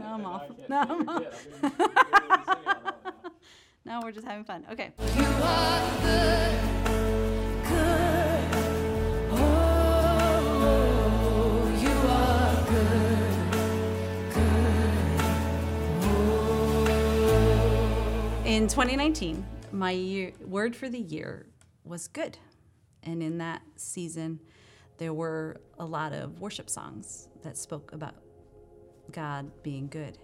now I'm off. can't Now I'm off. again. I've been literally singing on that one now. Now we're just having fun. Okay. You are good, good. Oh, you are good, good. In 2019, my year, word for the year was good. And in that season, there were a lot of worship songs that spoke about God being good.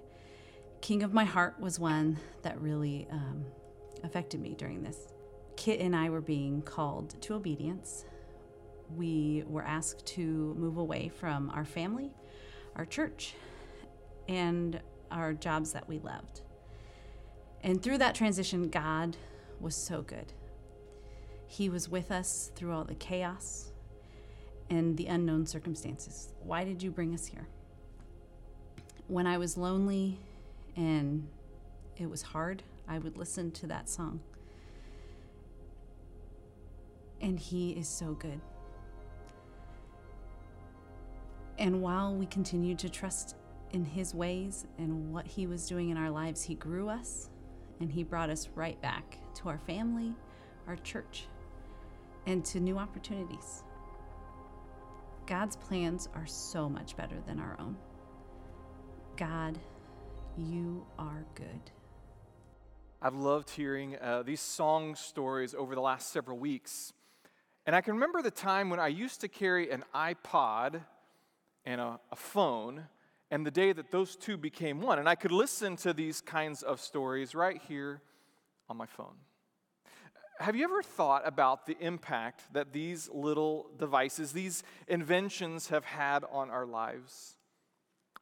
King of My Heart was one that really um, affected me during this. Kit and I were being called to obedience. We were asked to move away from our family, our church, and our jobs that we loved. And through that transition, God was so good. He was with us through all the chaos and the unknown circumstances. Why did you bring us here? When I was lonely and it was hard, I would listen to that song. And He is so good. And while we continued to trust in His ways and what He was doing in our lives, He grew us and He brought us right back to our family, our church, and to new opportunities. God's plans are so much better than our own. God, you are good. I've loved hearing uh, these song stories over the last several weeks. And I can remember the time when I used to carry an iPod and a, a phone, and the day that those two became one. And I could listen to these kinds of stories right here on my phone. Have you ever thought about the impact that these little devices, these inventions, have had on our lives?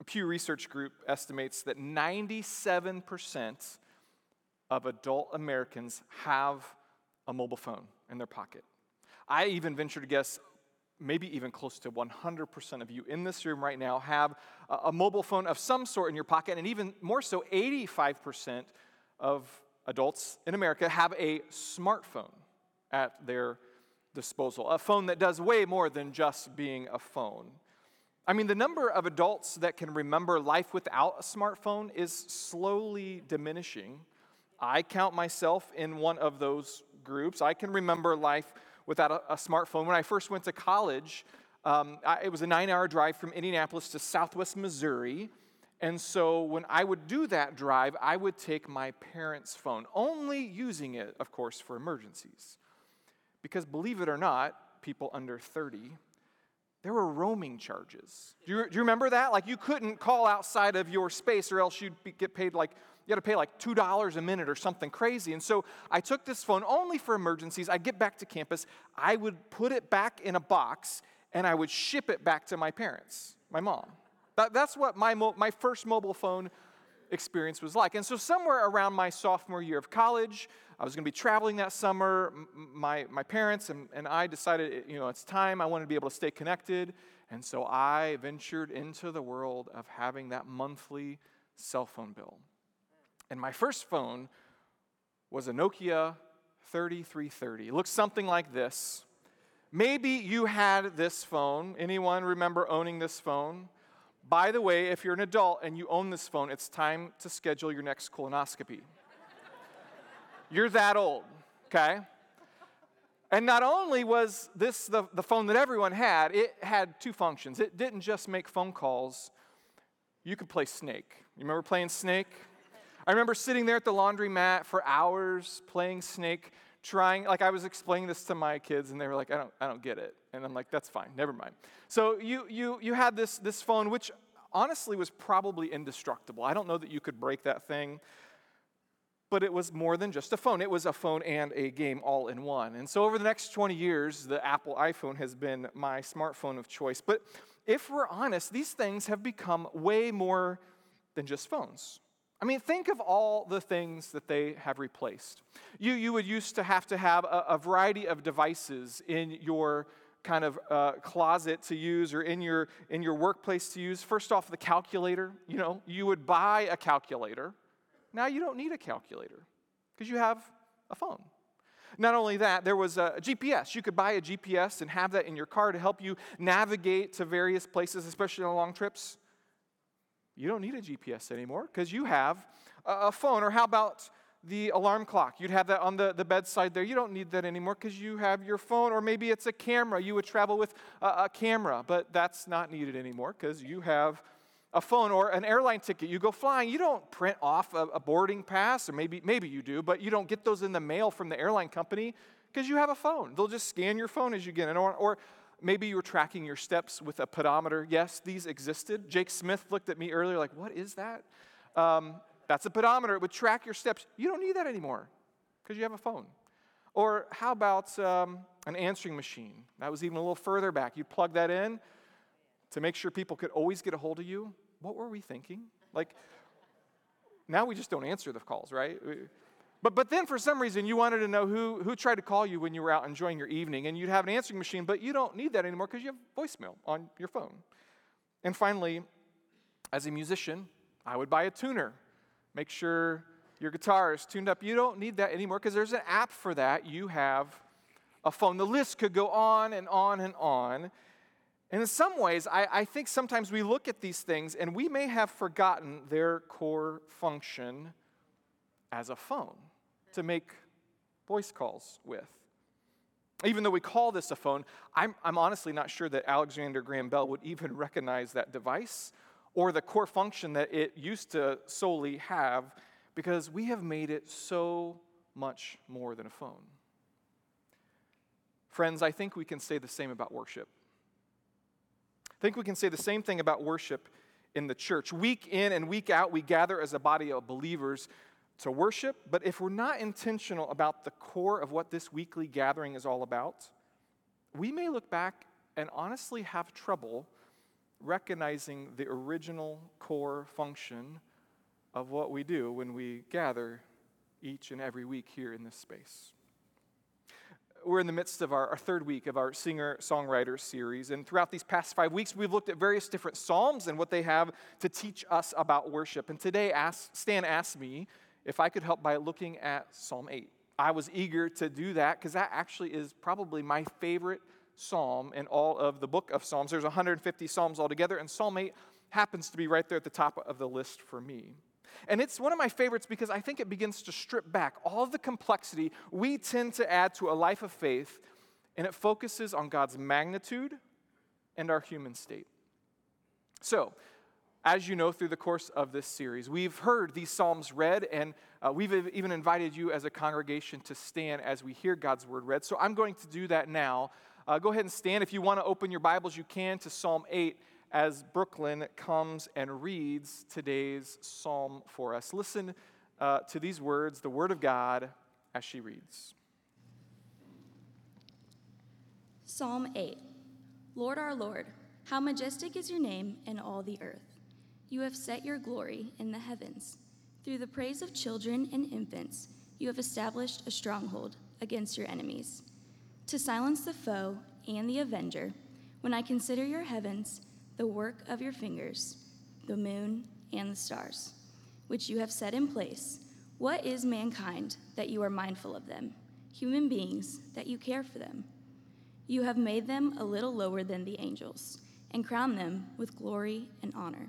Pew Research Group estimates that 97% of adult Americans have a mobile phone in their pocket. I even venture to guess maybe even close to 100% of you in this room right now have a mobile phone of some sort in your pocket, and even more so, 85% of adults in America have a smartphone at their disposal, a phone that does way more than just being a phone. I mean, the number of adults that can remember life without a smartphone is slowly diminishing. I count myself in one of those groups. I can remember life without a, a smartphone. When I first went to college, um, I, it was a nine hour drive from Indianapolis to southwest Missouri. And so when I would do that drive, I would take my parents' phone, only using it, of course, for emergencies. Because believe it or not, people under 30, there were roaming charges. Do you, do you remember that? Like you couldn't call outside of your space or else you'd be, get paid like, you had to pay like $2 a minute or something crazy. And so I took this phone only for emergencies. I'd get back to campus, I would put it back in a box, and I would ship it back to my parents, my mom. That, that's what my, mo- my first mobile phone experience was like. And so, somewhere around my sophomore year of college, I was going to be traveling that summer. My, my parents and, and I decided, you know, it's time. I wanted to be able to stay connected. And so I ventured into the world of having that monthly cell phone bill. And my first phone was a Nokia 3330. It looks something like this. Maybe you had this phone. Anyone remember owning this phone? By the way, if you're an adult and you own this phone, it's time to schedule your next colonoscopy. you're that old, okay? And not only was this the, the phone that everyone had, it had two functions. It didn't just make phone calls, you could play Snake. You remember playing Snake? I remember sitting there at the laundromat for hours playing Snake, trying, like I was explaining this to my kids, and they were like, I don't, I don't get it. And I'm like, that's fine, never mind. So you, you, you had this, this phone, which honestly was probably indestructible. I don't know that you could break that thing, but it was more than just a phone. It was a phone and a game all in one. And so over the next 20 years, the Apple iPhone has been my smartphone of choice. But if we're honest, these things have become way more than just phones. I mean, think of all the things that they have replaced. You, you would used to have to have a, a variety of devices in your kind of uh, closet to use or in your, in your workplace to use. First off, the calculator. You know, you would buy a calculator. Now you don't need a calculator because you have a phone. Not only that, there was a GPS. You could buy a GPS and have that in your car to help you navigate to various places, especially on long trips. You don't need a GPS anymore because you have a, phone. Or how about the alarm clock? You'd have that on the, the bedside there. You don't need that anymore because you have your phone. Or maybe it's a camera. You would travel with a, a camera, but that's not needed anymore because you have a phone or an airline ticket. You go flying, you don't print off a, a, boarding pass, or maybe, maybe you do, but you don't get those in the mail from the airline company because you have a phone. They'll just scan your phone as you get in. Or, or maybe you were tracking your steps with a pedometer. Yes, these existed. Jake Smith looked at me earlier like, what is that? Um, that's a pedometer. It would track your steps. You don't need that anymore because you have a phone. Or how about um, an answering machine? That was even a little further back. You plug that in to make sure people could always get a hold of you what were we thinking? Like, now we just don't answer the calls, right? But, but then for some reason you wanted to know who, who tried to call you when you were out enjoying your evening, and you'd have an answering machine, but you don't need that anymore because you have voicemail on your phone. And finally, as a musician, I would buy a tuner. Make sure your guitar is tuned up. You don't need that anymore because there's an app for that. You have a phone. The list could go on and on and on. And in some ways, I, I, think sometimes we look at these things and we may have forgotten their core function as a phone to make voice calls with. Even though we call this a phone, I'm, I'm honestly not sure that Alexander Graham Bell would even recognize that device or the core function that it used to solely have because we have made it so much more than a phone. Friends, I think we can say the same about worship. I think we can say the same thing about worship in the church. Week in and week out, we gather as a body of believers to worship, but if we're not intentional about the core of what this weekly gathering is all about, we may look back and honestly have trouble recognizing the original core function of what we do when we gather each and every week here in this space we're in the midst of our, our third week of our singer songwriter series. And throughout these past five weeks, we've looked at various different Psalms and what they have to teach us about worship. And today, asked, Stan asked me if I could help by looking at Psalm 8. I was eager to do that because that actually is probably my favorite psalm in all of the book of Psalms. There's 150 Psalms altogether, and Psalm 8 happens to be right there at the top of the list for me. And it's one of my favorites because I think it begins to strip back all the complexity we tend to add to a life of faith, and it focuses on God's magnitude and our human state. So, as you know, through the course of this series, we've heard these Psalms read, and uh, we've even invited you as a congregation to stand as we hear God's word read. So I'm going to do that now. Uh, go ahead and stand. If you want to open your Bibles, you can to Psalm 8 as Brooklyn comes and reads today's psalm for us. Listen uh, to these words, the Word of God, as she reads. Psalm 8 Lord our Lord, how majestic is your name in all the earth. You have set your glory in the heavens. Through the praise of children and infants, you have established a stronghold against your enemies. To silence the foe and the avenger, when I consider your heavens, the work of your fingers, the moon and the stars, which you have set in place. What is mankind that you are mindful of them, human beings that you care for them? You have made them a little lower than the angels and crowned them with glory and honor.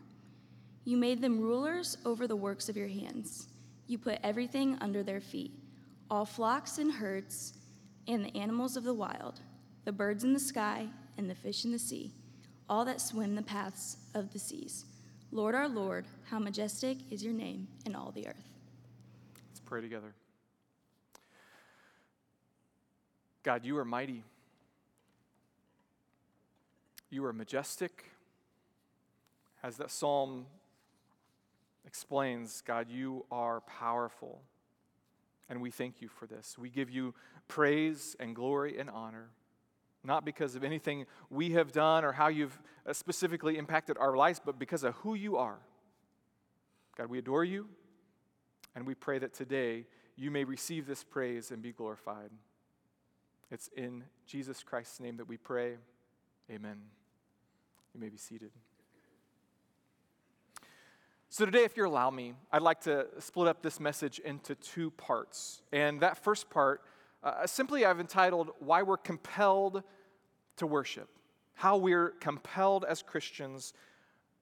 You made them rulers over the works of your hands. You put everything under their feet all flocks and herds, and the animals of the wild, the birds in the sky, and the fish in the sea all that swim the paths of the seas. Lord our Lord, how majestic is your name in all the earth. Let's pray together. God, you are mighty. You are majestic. As that psalm explains, God, you are powerful. And we thank you for this. We give you praise and glory and honor not because of anything we have done or how you've uh, specifically impacted our lives, but because of who you are. God, we adore you, and we pray that today you may receive this praise and be glorified. It's in Jesus Christ's name that we pray. Amen. You may be seated. So, today, if you allow me, I'd like to split up this message into two parts. And that first part, uh, simply I've entitled Why We're Compelled to Worship. How we're compelled as Christians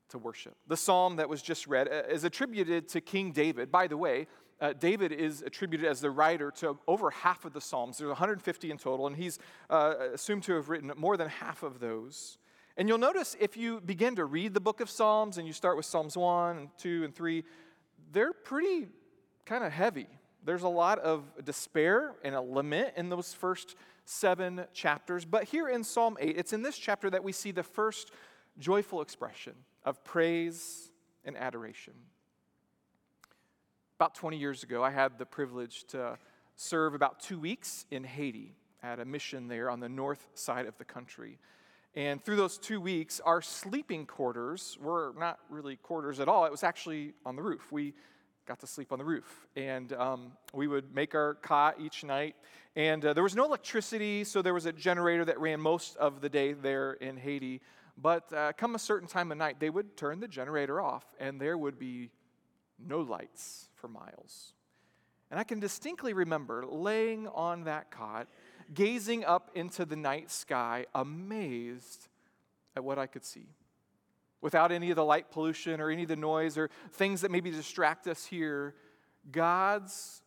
to worship. The psalm that was just read uh, is attributed to King David. By the way, uh, David is attributed as the writer to over half of the Psalms. There's 150 in total, and he's uh, assumed to have written more than half of those. And you'll notice if you begin to read the book of Psalms and you start with Psalms 1 and 2 and 3, they're pretty kind of heavy. There's a lot of despair and a lament in those first seven chapters. But here in Psalm 8, it's in this chapter that we see the first joyful expression of praise and adoration. About 20 years ago, I had the privilege to serve about two weeks in Haiti at a mission there on the north side of the country. And through those two weeks, our sleeping quarters were not really quarters at all. It was actually on the roof. We got to sleep on the roof. And um, we would make our cot each night. And uh, there was no electricity, so there was a generator that ran most of the day there in Haiti. But uh, come a certain time of night, they would turn the generator off, and there would be no lights for miles. And I can distinctly remember laying on that cot, gazing up into the night sky, amazed at what I could see. Without any of the light pollution or any of the noise or things that maybe distract us here, God's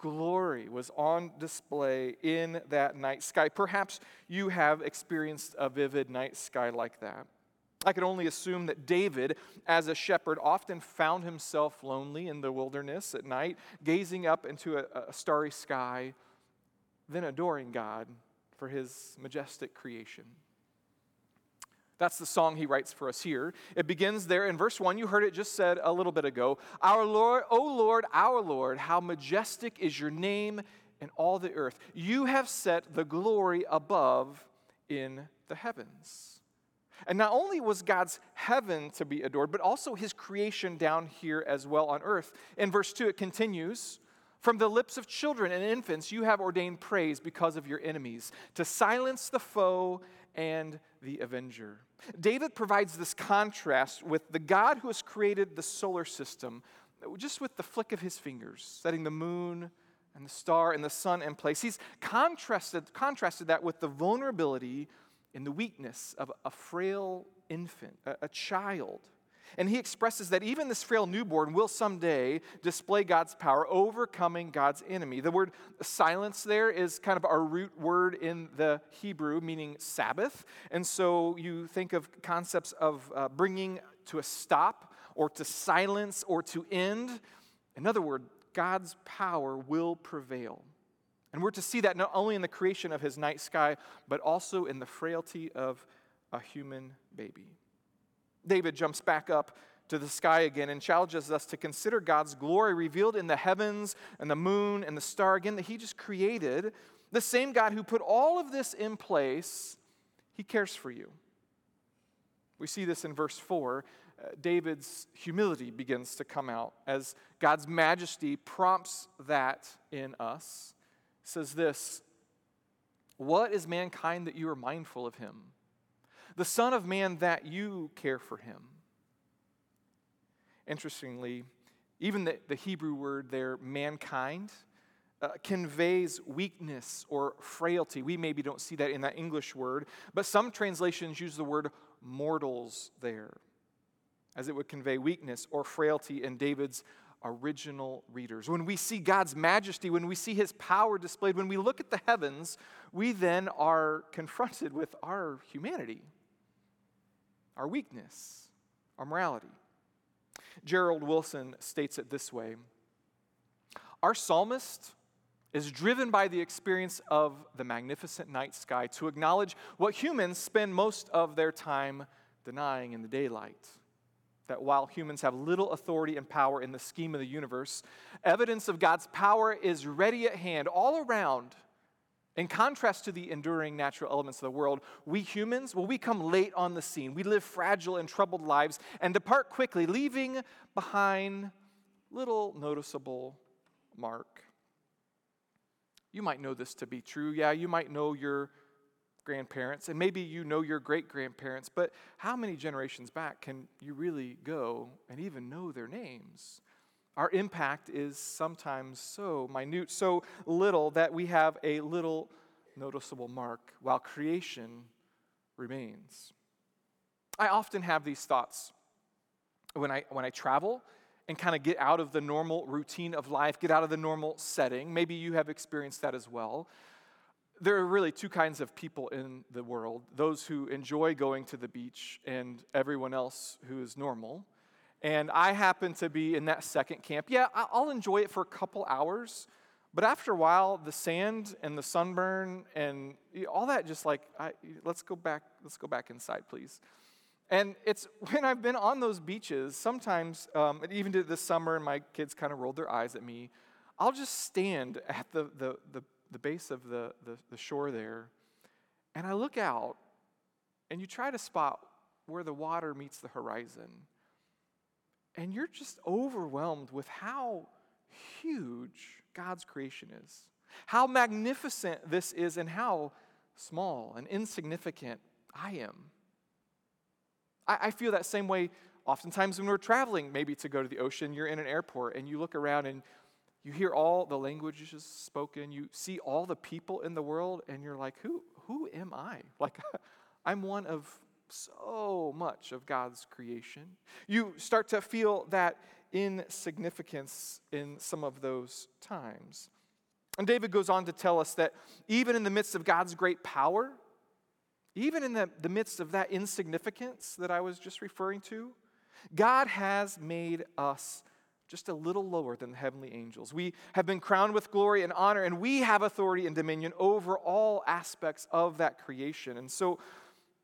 glory was on display in that night sky. Perhaps you have experienced a vivid night sky like that. I can only assume that David, as a shepherd, often found himself lonely in the wilderness at night, gazing up into a, a starry sky, then adoring God for his majestic creation. That's the song he writes for us here. It begins there in verse 1. You heard it just said a little bit ago. Our Lord, O Lord, our Lord, how majestic is your name in all the earth. You have set the glory above in the heavens. And not only was God's heaven to be adored, but also his creation down here as well on earth. In verse 2, it continues From the lips of children and infants, you have ordained praise because of your enemies, to silence the foe and the avenger. David provides this contrast with the God who has created the solar system, just with the flick of his fingers, setting the moon and the star and the sun in place. He's contrasted, contrasted that with the vulnerability and the weakness of a frail infant, a, a child. And he expresses that even this frail newborn will someday display God's power, overcoming God's enemy. The word silence there is kind of our root word in the Hebrew, meaning Sabbath. And so you think of concepts of uh, bringing to a stop, or to silence, or to end. In other words, God's power will prevail. And we're to see that not only in the creation of his night sky, but also in the frailty of a human baby. David jumps back up to the sky again and challenges us to consider God's glory revealed in the heavens and the moon and the star again that he just created. The same God who put all of this in place, he cares for you. We see this in verse 4. Uh, David's humility begins to come out as God's majesty prompts that in us says this What is mankind that you are mindful of him? The Son of Man that you care for him. Interestingly, even the, the Hebrew word there, mankind, uh, conveys weakness or frailty. We maybe don't see that in that English word, but some translations use the word mortals there, as it would convey weakness or frailty in David's original readers. When we see God's majesty, when we see his power displayed, when we look at the heavens, we then are confronted with our humanity, our weakness, our morality. Gerald Wilson states it this way Our psalmist is driven by the experience of the magnificent night sky to acknowledge what humans spend most of their time denying in the daylight that while humans have little authority and power in the scheme of the universe, evidence of God's power is ready at hand all around. In contrast to the enduring natural elements of the world, we humans, well, we come late on the scene. We live fragile and troubled lives and depart quickly, leaving behind little noticeable mark. You might know this to be true. Yeah, you might know your grandparents, and maybe you know your great grandparents, but how many generations back can you really go and even know their names? Our impact is sometimes so minute, so little that we have a little noticeable mark while creation remains. I often have these thoughts when I, when I travel and kind of get out of the normal routine of life, get out of the normal setting. Maybe you have experienced that as well. There are really two kinds of people in the world those who enjoy going to the beach, and everyone else who is normal. And I happen to be in that second camp. Yeah, I'll enjoy it for a couple hours, but after a while, the sand and the sunburn and all that just like, I, let's go back, let's go back inside, please. And it's when I've been on those beaches, sometimes, um, even this summer, and my kids kind of rolled their eyes at me, I'll just stand at the, the, the, the base of the, the, the shore there, and I look out, and you try to spot where the water meets the horizon. And you're just overwhelmed with how huge God's creation is, how magnificent this is, and how small and insignificant I am. I, I feel that same way oftentimes when we're traveling, maybe to go to the ocean, you're in an airport and you look around and you hear all the languages spoken, you see all the people in the world, and you're like, who, who am I? Like, I'm one of so much of God's creation. You start to feel that insignificance in some of those times. And David goes on to tell us that even in the midst of God's great power, even in the, the midst of that insignificance that I was just referring to, God has made us just a little lower than the heavenly angels. We have been crowned with glory and honor, and we have authority and dominion over all aspects of that creation. And so,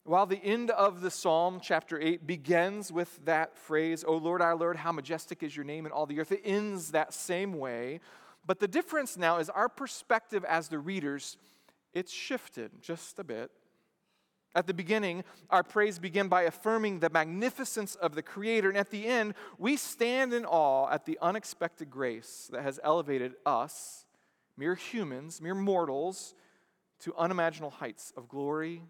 while the end of the Psalm, chapter 8, begins with that phrase, O Lord, our Lord, how majestic is your name in all the earth, it ends that same way. But the difference now is our perspective as the readers, it's shifted just a bit. At the beginning, our praise began by affirming the magnificence of the Creator, and at the end, we stand in awe at the unexpected grace that has elevated us, mere humans, mere mortals, to unimaginable heights of glory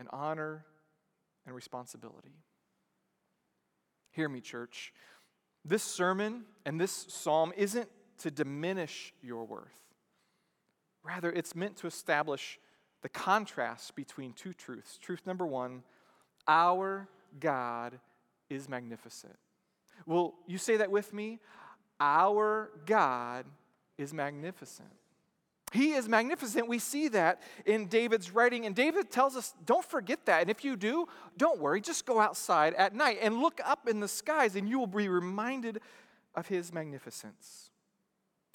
and honor and responsibility. Hear me, church. This sermon and this psalm isn't to diminish your worth. Rather, it's meant to establish the contrast between two truths. Truth number one our God is magnificent. Will you say that with me? Our God is magnificent. He is magnificent. We see that in David's writing. And David tells us, don't forget that. And if you do, don't worry. Just go outside at night and look up in the skies, and you will be reminded of his magnificence.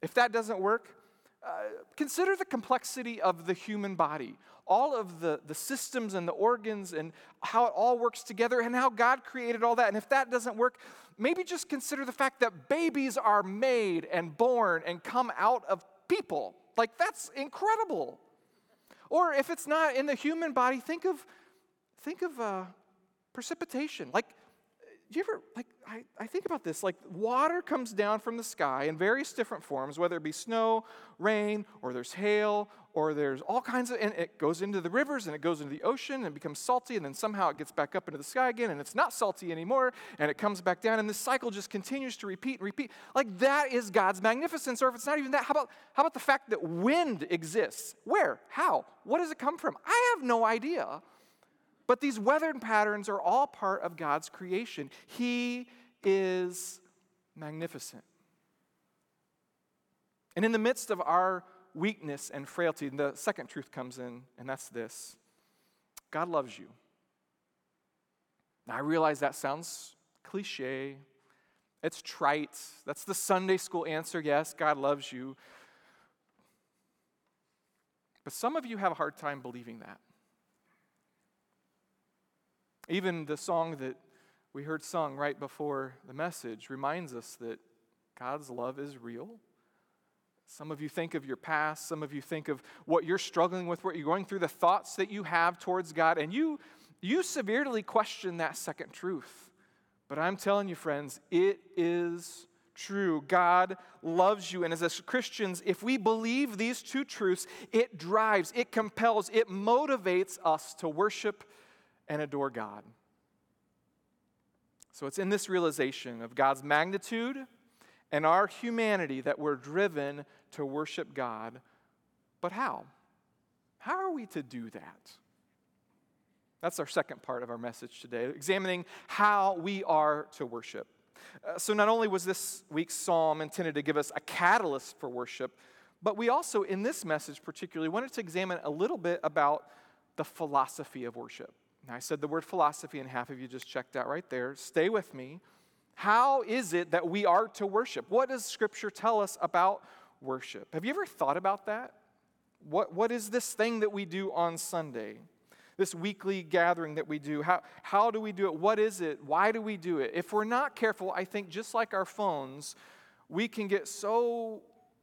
If that doesn't work, uh, consider the complexity of the human body, all of the, the systems and the organs and how it all works together and how God created all that. And if that doesn't work, maybe just consider the fact that babies are made and born and come out of people. Like, that's incredible. Or if it's not in the human body, think of, think of uh, precipitation. Like, you ever, like, I, I think about this, like, water comes down from the sky in various different forms, whether it be snow, rain, or there's hail, or there's all kinds of, and it goes into the rivers and it goes into the ocean and becomes salty, and then somehow it gets back up into the sky again, and it's not salty anymore, and it comes back down, and this cycle just continues to repeat and repeat. Like, that is God's magnificence. Or if it's not even that, how about, how about the fact that wind exists? Where? How? What does it come from? I have no idea. But these weathered patterns are all part of God's creation. He is magnificent. And in the midst of our weakness and frailty, the second truth comes in, and that's this God loves you. Now, I realize that sounds cliche, it's trite. That's the Sunday school answer yes, God loves you. But some of you have a hard time believing that. Even the song that we heard sung right before the message reminds us that God's love is real. Some of you think of your past, some of you think of what you're struggling with, what you're going through, the thoughts that you have towards God, and you, you severely question that second truth. But I'm telling you, friends, it is true. God loves you. And as Christians, if we believe these two truths, it drives, it compels, it motivates us to worship and adore God. So it's in this realization of God's magnitude and our humanity that we're driven to worship God. But how? How are we to do that? That's our second part of our message today, examining how we are to worship. Uh, so, not only was this week's psalm intended to give us a catalyst for worship, but we also, in this message particularly, wanted to examine a little bit about the philosophy of worship. Now, I said the word philosophy, and half of you just checked out right there. Stay with me. How is it that we are to worship? What does Scripture tell us about worship? Have you ever thought about that? What, what is this thing that we do on Sunday? This weekly gathering that we do? How, how do we do it? What is it? Why do we do it? If we're not careful, I think just like our phones, we can get so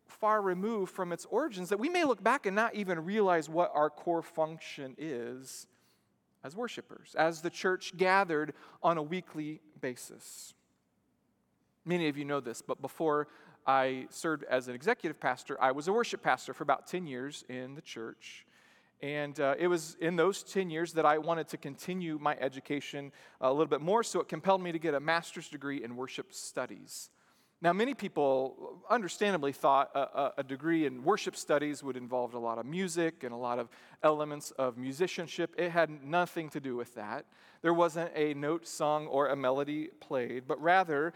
far removed from its origins that we may look back and not even realize what our core function is as worshipers, as the church gathered on a weekly basis. Many of you know this, but before I served as an executive pastor, I was a worship pastor for about 10 years in the church. And uh, it was in those 10 years that I wanted to continue my education a little bit more, so it compelled me to get a master's degree in worship studies. Now, many people understandably thought a, a, degree in worship studies would involve a lot of music and a lot of elements of musicianship. It had nothing to do with that. There wasn't a note sung or a melody played, but rather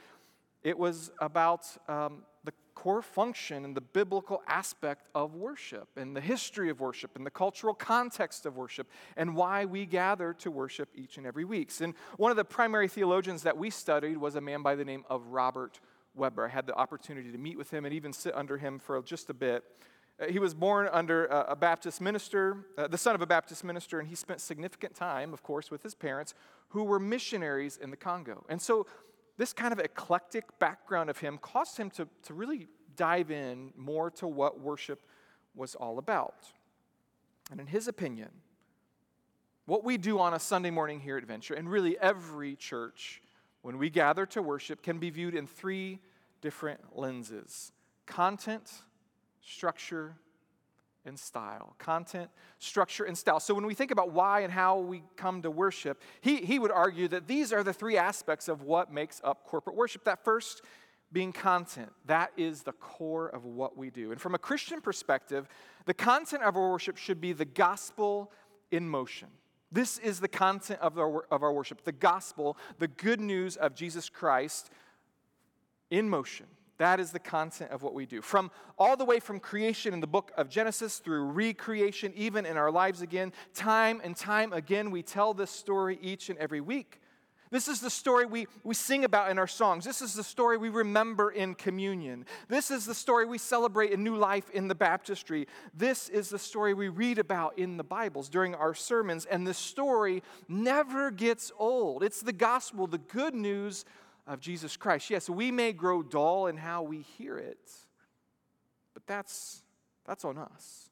it was about um, the core function and the biblical aspect of worship and the history of worship and the cultural context of worship and why we gather to worship each and every week. And one of the primary theologians that we studied was a man by the name of Robert Webber. I had the opportunity to meet with him and even sit under him for just a bit. Uh, he was born under a, a Baptist minister, uh, the son of a Baptist minister, and he spent significant time, of course, with his parents, who were missionaries in the Congo. And so, this kind of eclectic background of him caused him to, to really dive in more to what worship was all about. And in his opinion, what we do on a Sunday morning here at Venture, and really every church, when we gather to worship, can be viewed in three different lenses content, structure, and style. Content, structure, and style. So when we think about why and how we come to worship, he, he would argue that these are the three aspects of what makes up corporate worship. That first being content, that is the core of what we do. And from a Christian perspective, the content of our worship should be the gospel in motion. This is the content of our, of our worship the gospel, the good news of Jesus Christ in motion. That is the content of what we do. From all the way from creation in the book of Genesis through recreation, even in our lives again, time and time again, we tell this story each and every week. This is the story we, we sing about in our songs. This is the story we remember in communion. This is the story we celebrate in new life in the baptistry. This is the story we read about in the Bibles during our sermons. And the story never gets old. It's the gospel, the good news of Jesus Christ. Yes, we may grow dull in how we hear it, but that's, that's on us.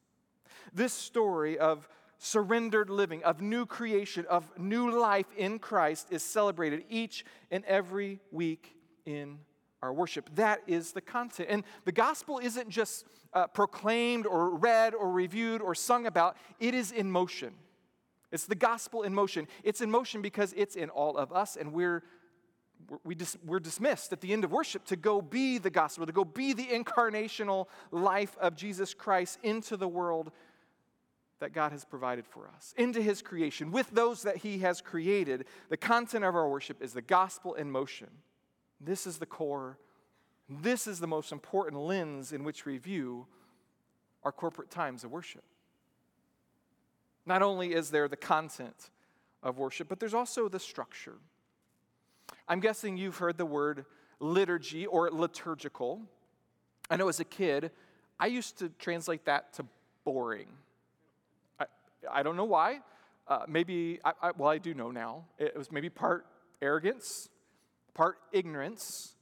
This story of surrendered living, of new creation, of new life in Christ is celebrated each and every week in our worship. That is the content. And the gospel isn't just uh, proclaimed or read or reviewed or sung about, it is in motion. It's the gospel in motion. It's in motion because it's in all of us, and we're we dis, we're dismissed at the end of worship to go be the gospel, to go be the incarnational life of Jesus Christ into the world that God has provided for us, into His creation, with those that He has created. The content of our worship is the gospel in motion. This is the core, this is the most important lens in which we view our corporate times of worship. Not only is there the content of worship, but there's also the structure. I'm guessing you've heard the word liturgy or liturgical. I know as a kid, I used to translate that to boring. I, don't know why. Uh, maybe, I, I, well, I do know now. It was maybe part arrogance, part ignorance.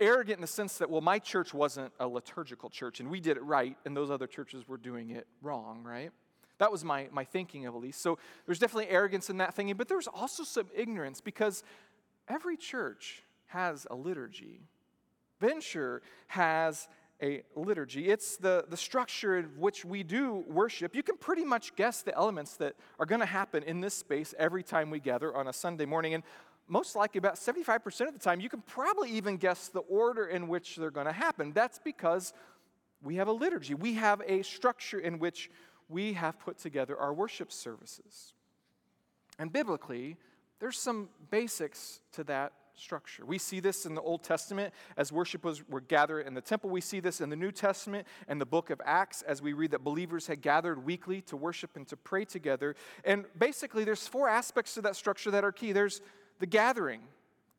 Arrogant in the sense that, well, my church wasn't a liturgical church and we did it right and those other churches were doing it wrong, right? That was my, my thinking of at least. So there's definitely arrogance in that thinking, but there's also some ignorance because every church has a liturgy. Venture has a liturgy. It's the, the structure in which we do worship. You can pretty much guess the elements that are going to happen in this space every time we gather on a Sunday morning. And most likely, about 75% of the time, you can probably even guess the order in which they're going to happen. That's because we have a liturgy, we have a structure in which we have put together our worship services. And biblically, there's some basics to that structure. We see this in the Old Testament as worship was were gathered in the temple. We see this in the New Testament and the book of Acts as we read that believers had gathered weekly to worship and to pray together. And basically there's four aspects to that structure that are key. There's the gathering.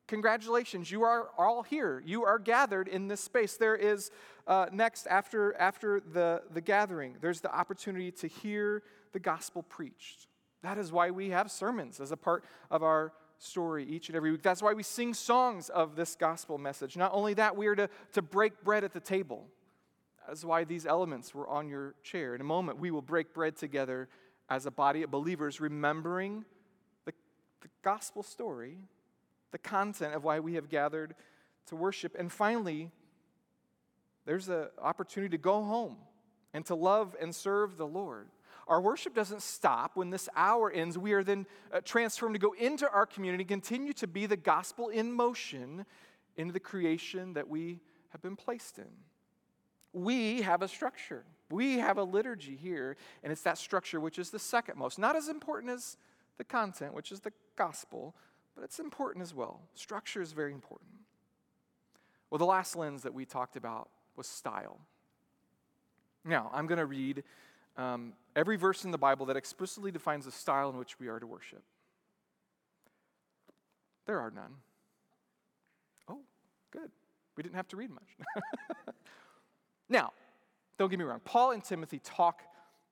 Congratulations, you are all here. You are gathered in this space. There is uh, next, after, after the, the gathering, there's the opportunity to hear the gospel preached. That is why we have sermons as a part of our story each and every week. That's why we sing songs of this gospel message. Not only that, we are to, to break bread at the table. That's why these elements were on your chair. In a moment, we will break bread together as a body of believers, remembering the, the gospel story, the content of why we have gathered to worship. And finally, there's an opportunity to go home and to love and serve the Lord. Our worship doesn't stop when this hour ends. We are then uh, transformed to go into our community, continue to be the gospel in motion into the creation that we have been placed in. We have a structure. We have a liturgy here, and it's that structure which is the second most. Not as important as the content, which is the gospel, but it's important as well. Structure is very important. Well, the last lens that we talked about was style. Now, I'm going to read um, every verse in the Bible that explicitly defines the style in which we are to worship. There are none. Oh, good. We didn't have to read much. now, don't get me wrong. Paul and Timothy talk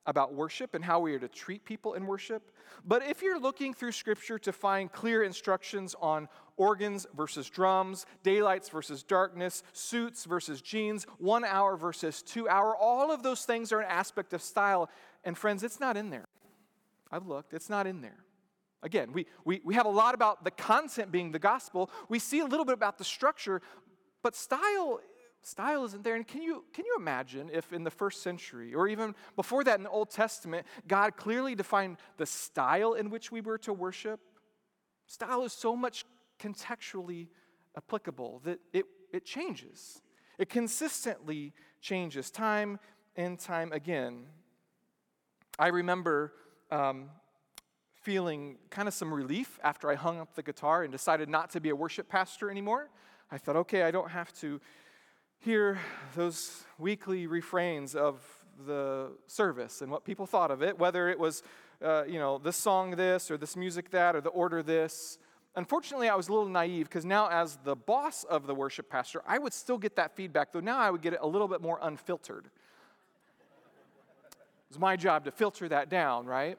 about worship and how we are to treat people in worship. But if you're looking through Scripture to find clear instructions on organs versus drums, daylights versus darkness, suits versus jeans, one hour versus two hour, all of those things are an aspect of style. And friends, it's not in there. I've looked, it's not in there. Again, we, we, we have a lot about the content being the gospel. We see a little bit about the structure, but style style isn't there. And can you, can you imagine if in the first century, or even before that in the Old Testament, God clearly defined the style in which we were to worship? Style is so much contextually applicable that it, it changes. It consistently changes time and time again. I remember um, feeling kind of some relief after I hung up the guitar and decided not to be a worship pastor anymore. I thought, okay, I don't have to hear those weekly refrains of the service and what people thought of it, whether it was, uh, you know, this song this or this music that or the order this. Unfortunately, I was a little naive because now, as the boss of the worship pastor, I would still get that feedback, though now I would get it a little bit more unfiltered. It's my job to filter that down, right?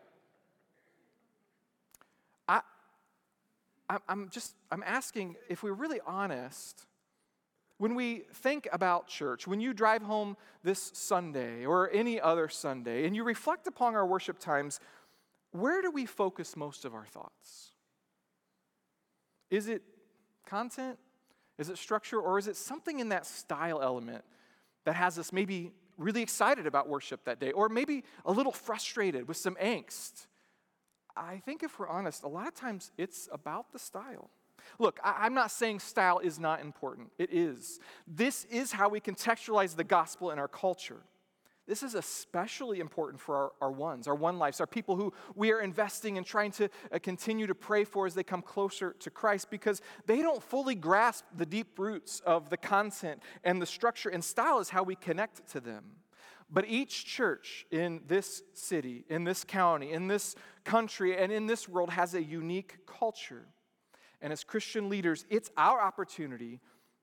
I, I'm just, I'm asking if we're really honest, when we think about church, when you drive home this Sunday or any other Sunday and you reflect upon our worship times, where do we focus most of our thoughts? Is it content? Is it structure? Or is it something in that style element that has us maybe really excited about worship that day or maybe a little frustrated with some angst? I think if we're honest, a lot of times it's about the style. Look, I, am not saying style is not important. It is. This is how we contextualize the gospel in our culture. This is especially important for our, our ones, our one lives, our people who we are investing and trying to uh, continue to pray for as they come closer to Christ because they don't fully grasp the deep roots of the content and the structure and style is how we connect to them. But each church in this city, in this county, in this country, and in this world has a unique culture. And as Christian leaders, it's our opportunity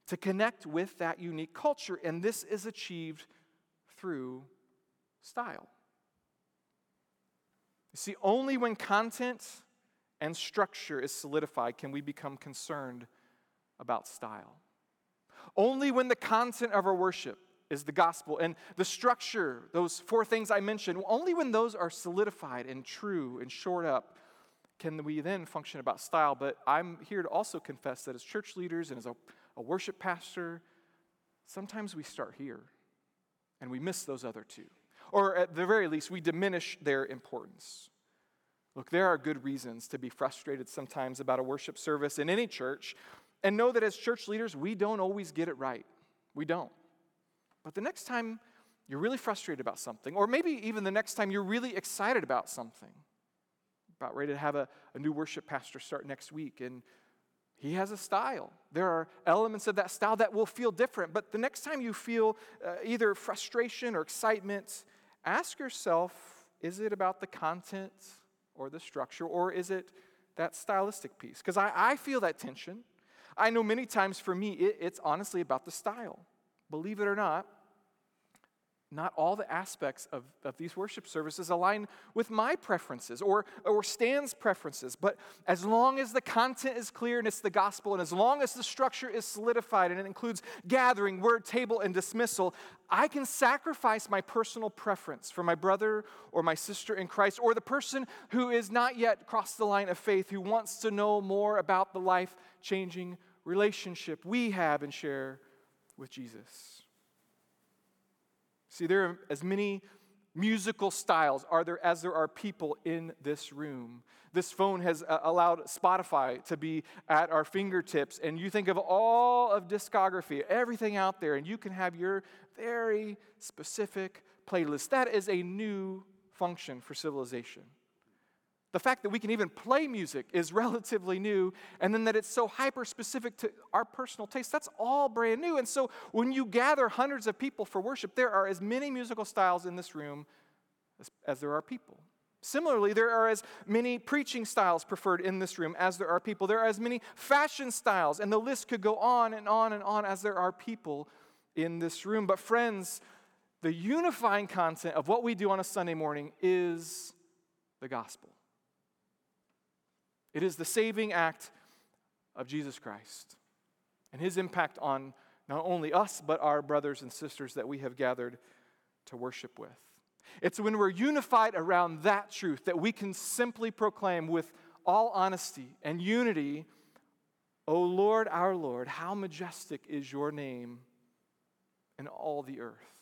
to connect with that unique culture, and this is achieved through style. You see, only when content and structure is solidified can we become concerned about style. Only when the content of our worship is the gospel and the structure, those four things I mentioned, only when those are solidified and true and shored up can we then function about style. But I'm here to also confess that as church leaders and as a, a worship pastor, sometimes we start here and we miss those other two. Or at the very least, we diminish their importance. Look, there are good reasons to be frustrated sometimes about a worship service in any church, and know that as church leaders, we don't always get it right. We don't. But the next time you're really frustrated about something, or maybe even the next time you're really excited about something, about ready to have a, a new worship pastor start next week, and he has a style. There are elements of that style that will feel different. But the next time you feel uh, either frustration or excitement, ask yourself is it about the content or the structure, or is it that stylistic piece? Because I, I feel that tension. I know many times for me, it, it's honestly about the style. Believe it or not, not all the aspects of, of these worship services align with my preferences or, or Stan's preferences. But as long as the content is clear and it's the gospel, and as long as the structure is solidified and it includes gathering, word, table, and dismissal, I can sacrifice my personal preference for my brother or my sister in Christ or the person who is not yet crossed the line of faith, who wants to know more about the life changing relationship we have and share with Jesus. See, there are as many musical styles are there as there are people in this room. This phone has uh, allowed Spotify to be at our fingertips, and you think of all of discography, everything out there, and you can have your very specific playlist. That is a new function for civilization. The fact that we can even play music is relatively new, and then that it's so hyper specific to our personal taste, that's all brand new. And so when you gather hundreds of people for worship, there are as many musical styles in this room as, as there are people. Similarly, there are as many preaching styles preferred in this room as there are people. There are as many fashion styles, and the list could go on and on and on as there are people in this room. But, friends, the unifying content of what we do on a Sunday morning is the gospel. It is the saving act of Jesus Christ and his impact on not only us, but our brothers and sisters that we have gathered to worship with. It's when we're unified around that truth that we can simply proclaim with all honesty and unity, O Lord, our Lord, how majestic is your name in all the earth.